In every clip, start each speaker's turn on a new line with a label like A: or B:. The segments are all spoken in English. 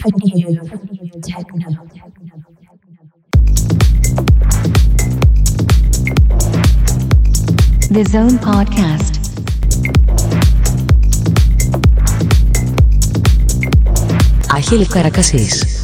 A: for new techno.
B: The Zone Podcast.
C: Άχιλ Καρακασής.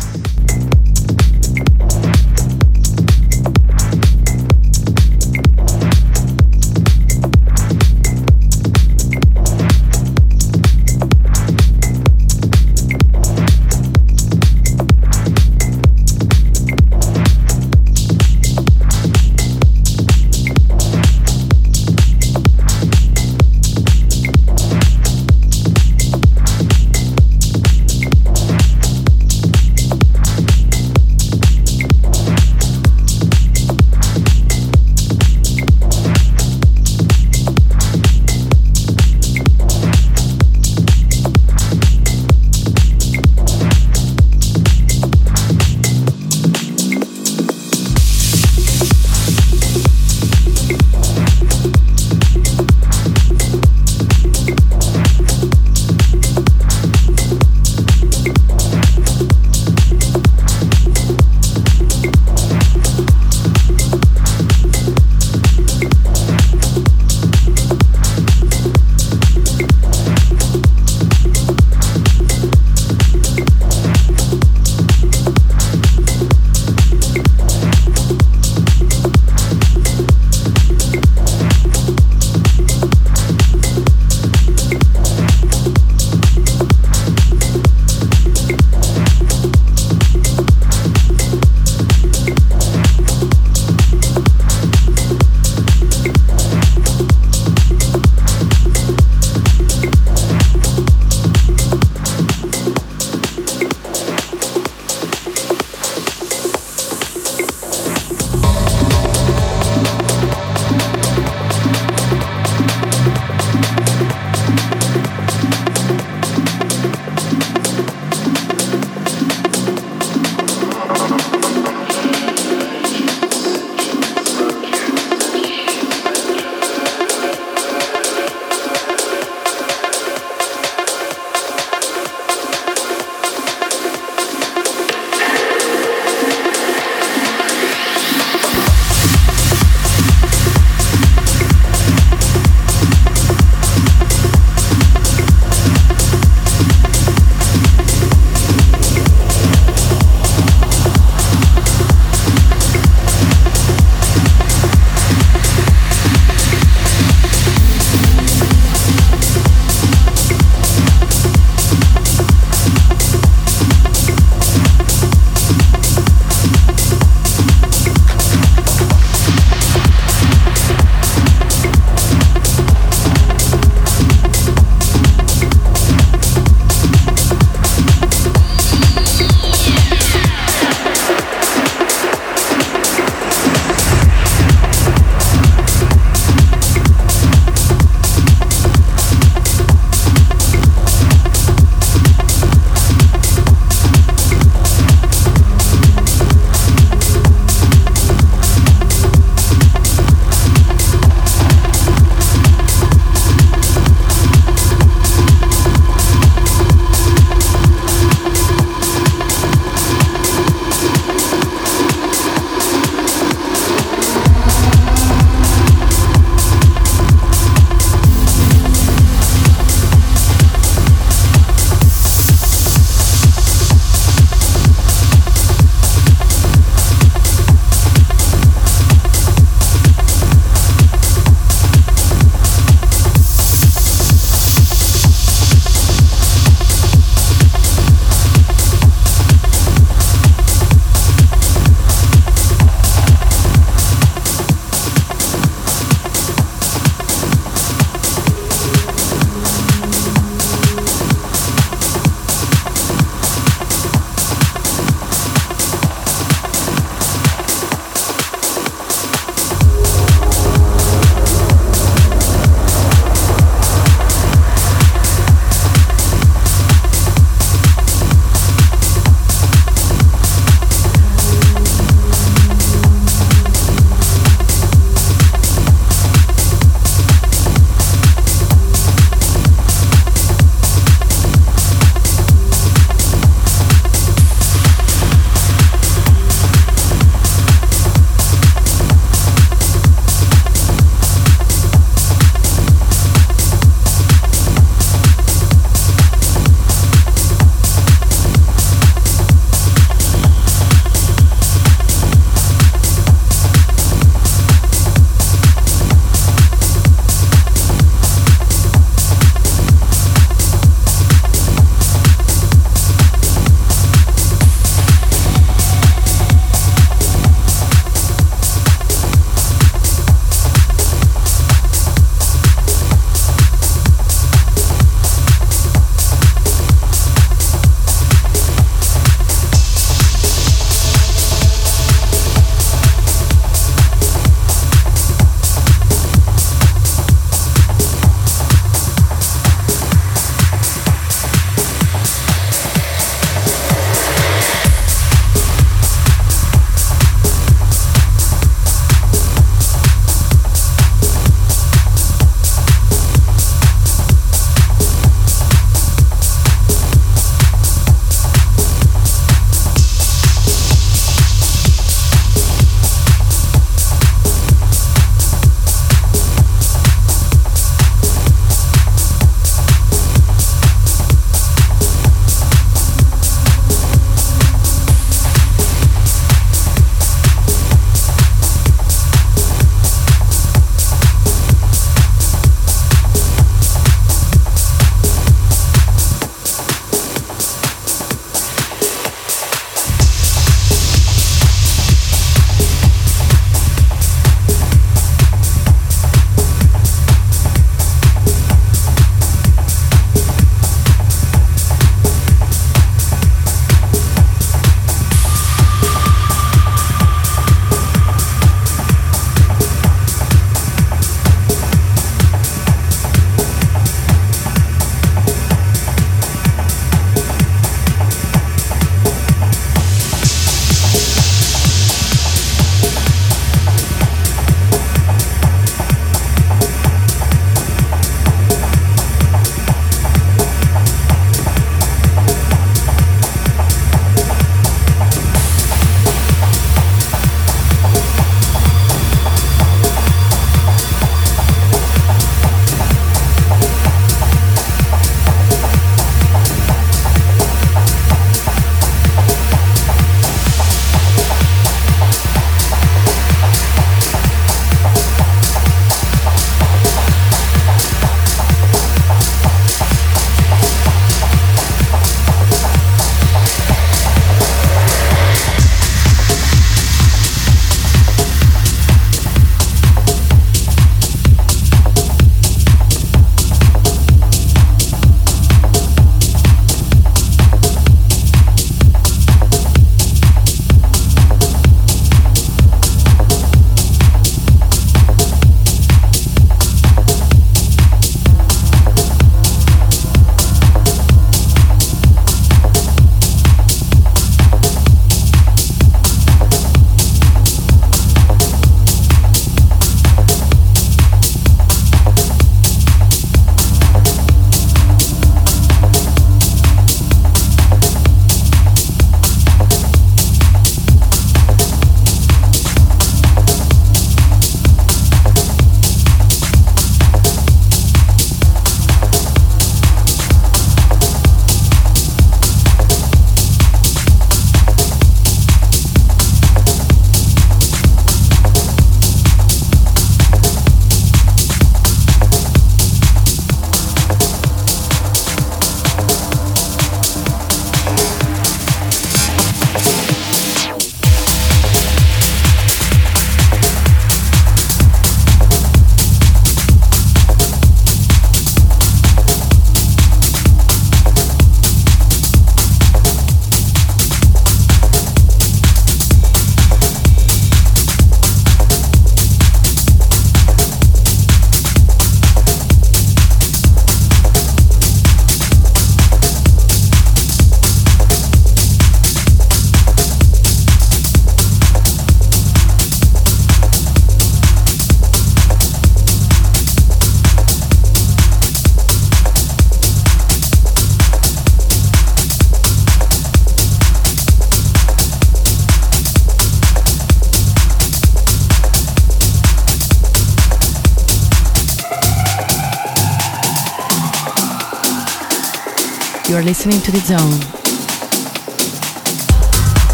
C: Are listening to The Zone.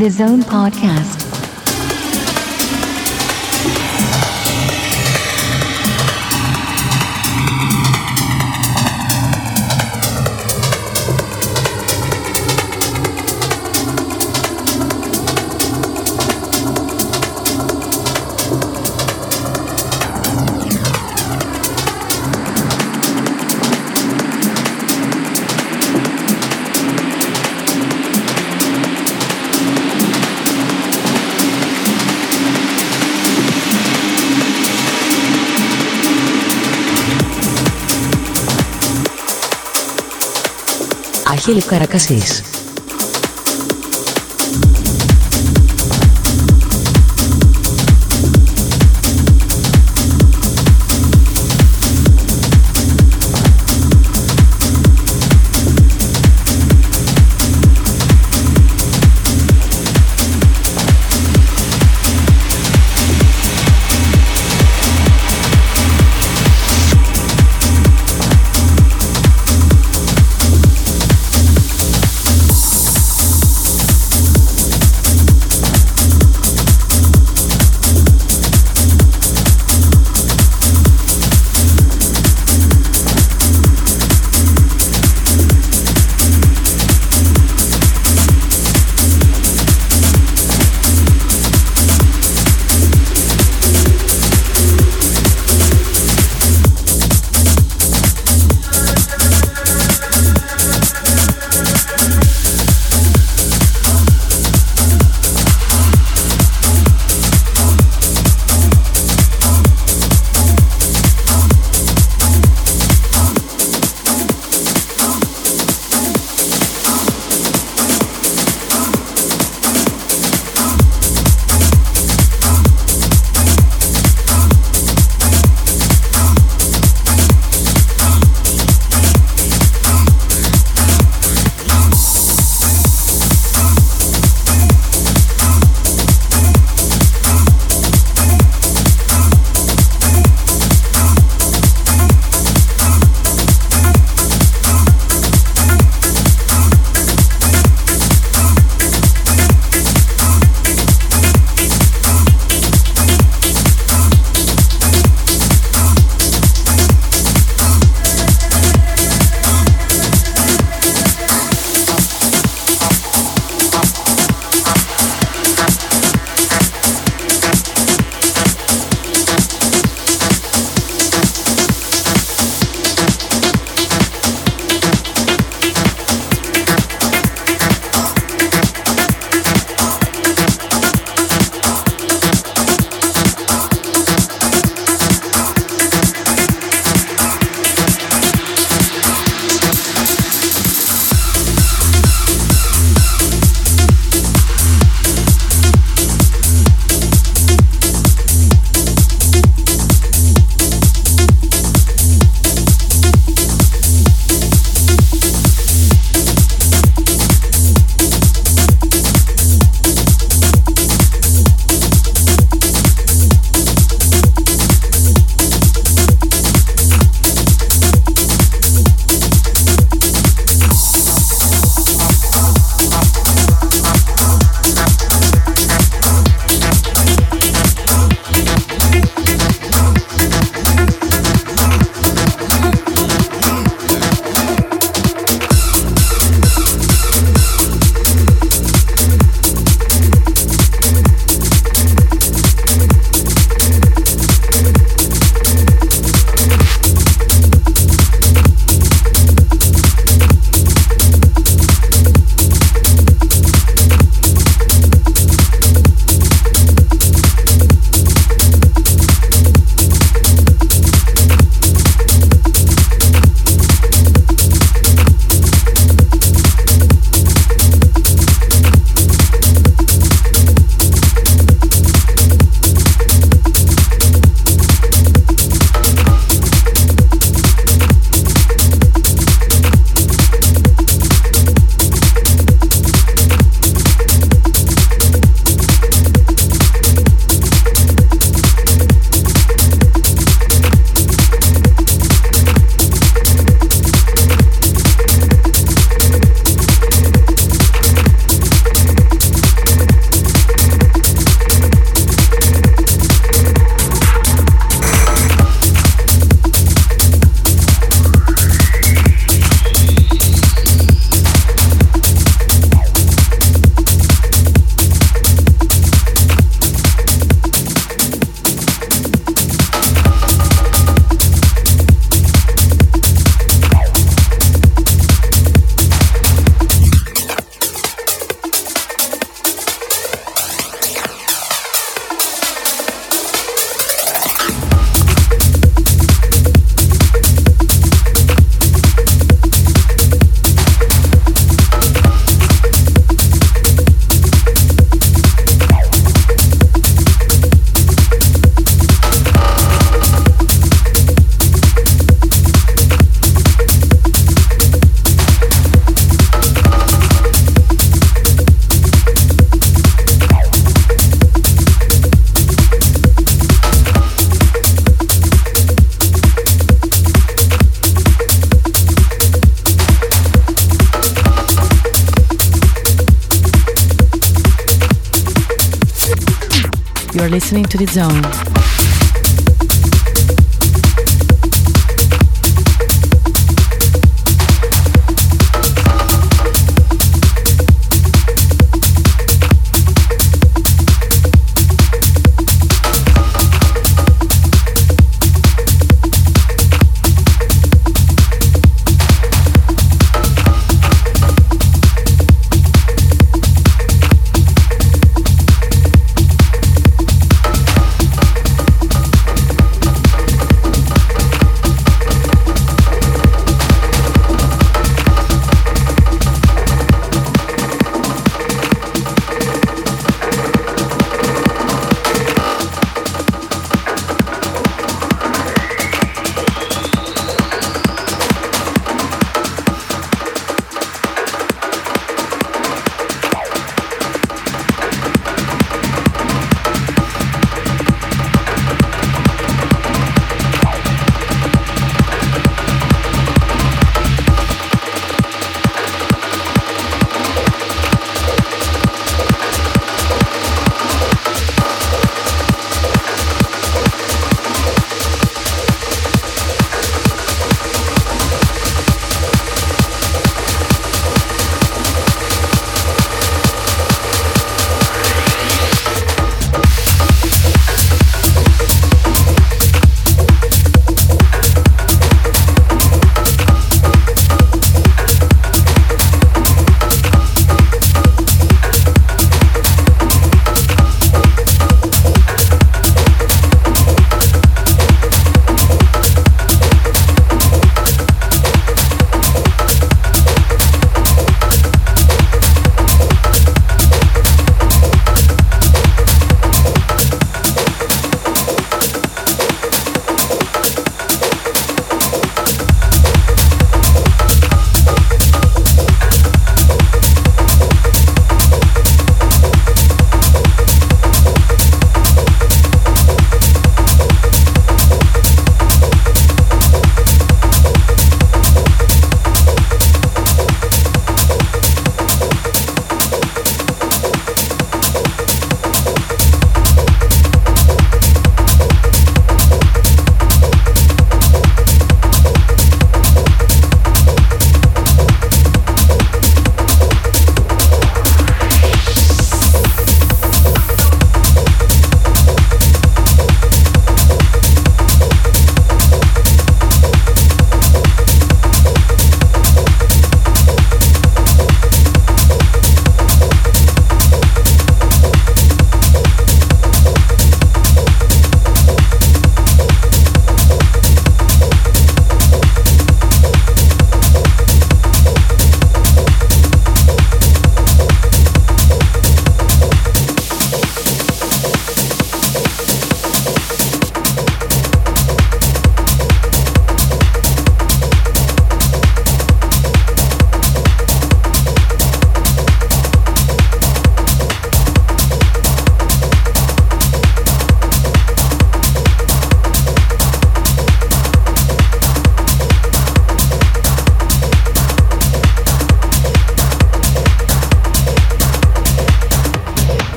B: The
C: Zone Podcast. Angélica Aracacis. Zone.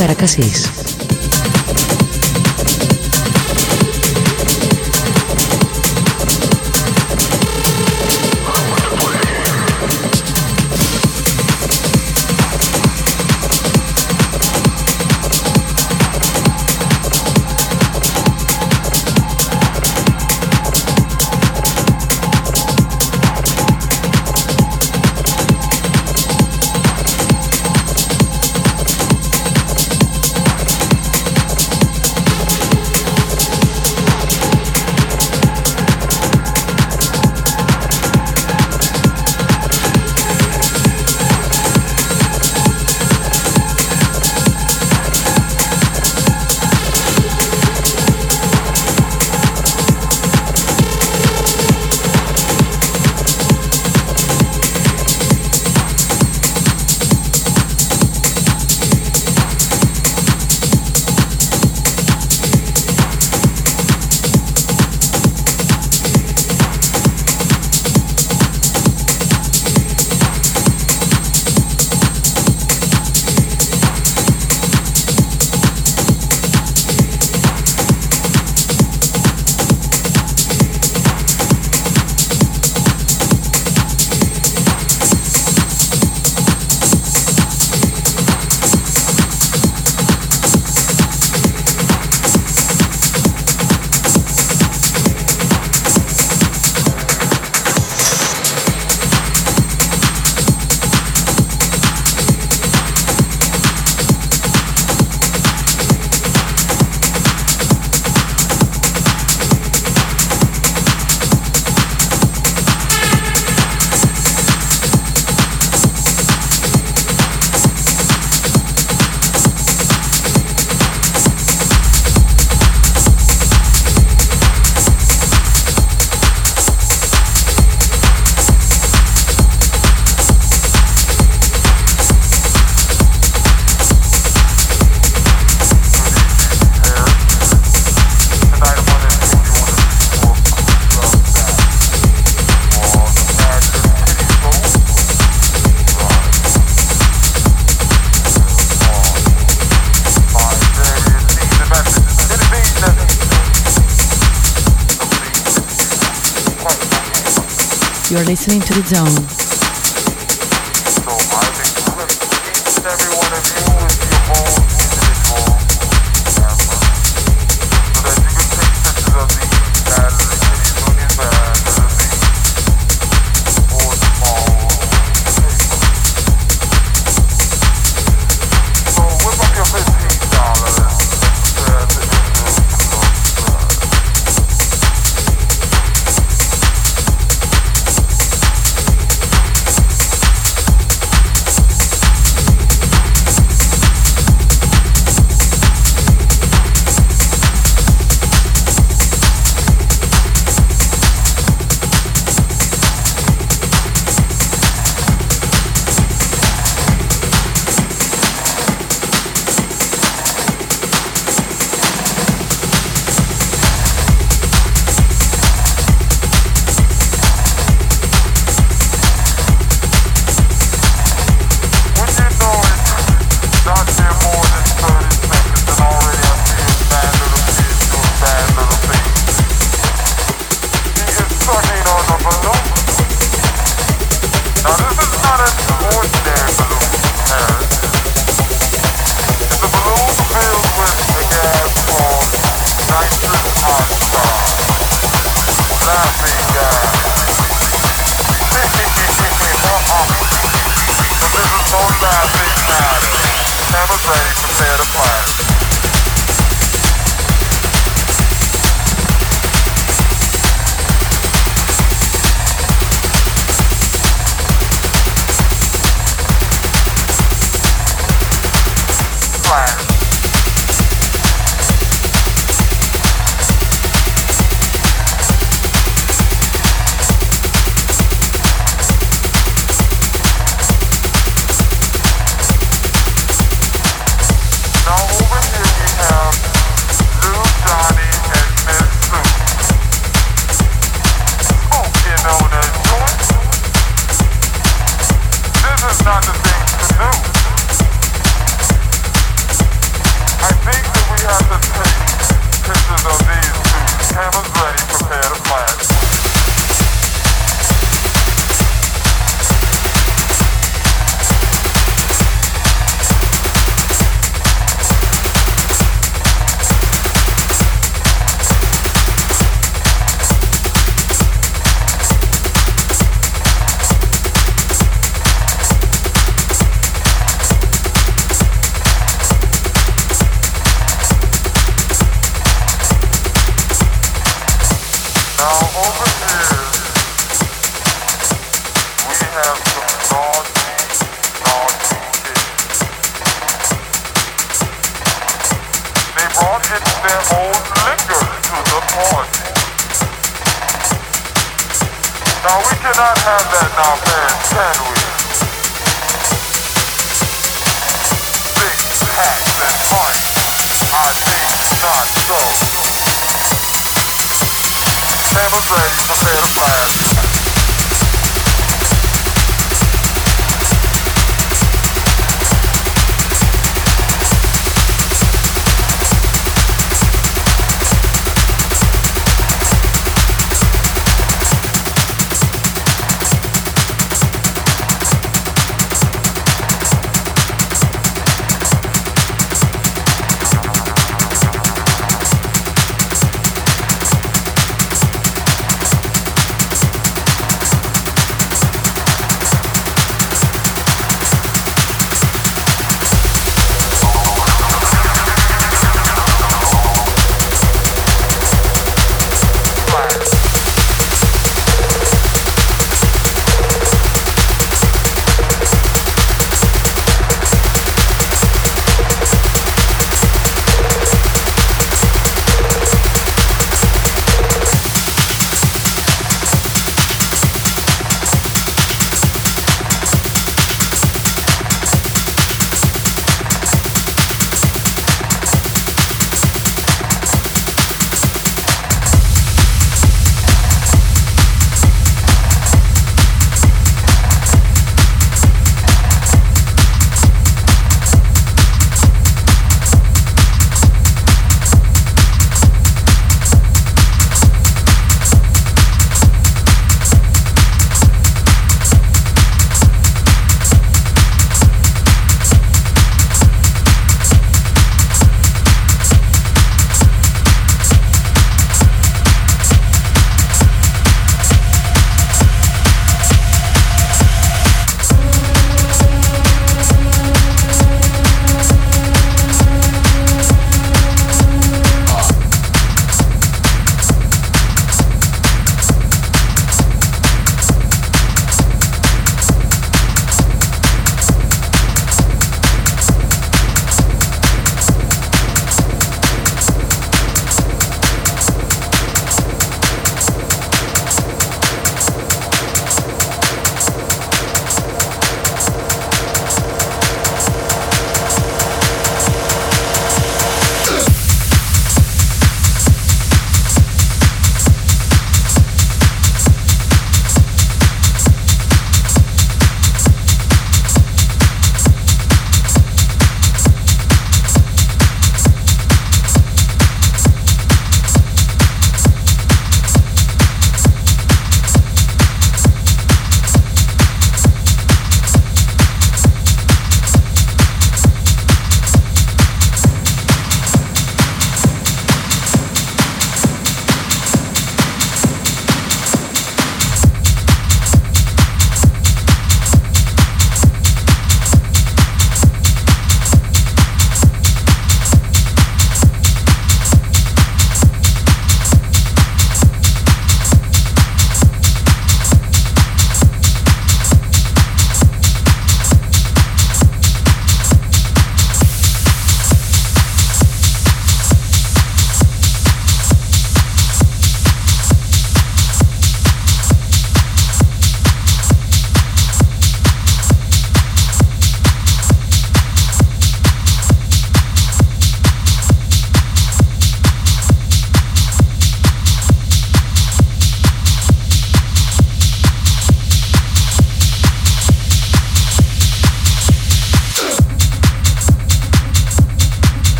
D: Καρακασής. Listening to The Zone.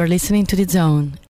C: You are listening to The Zone.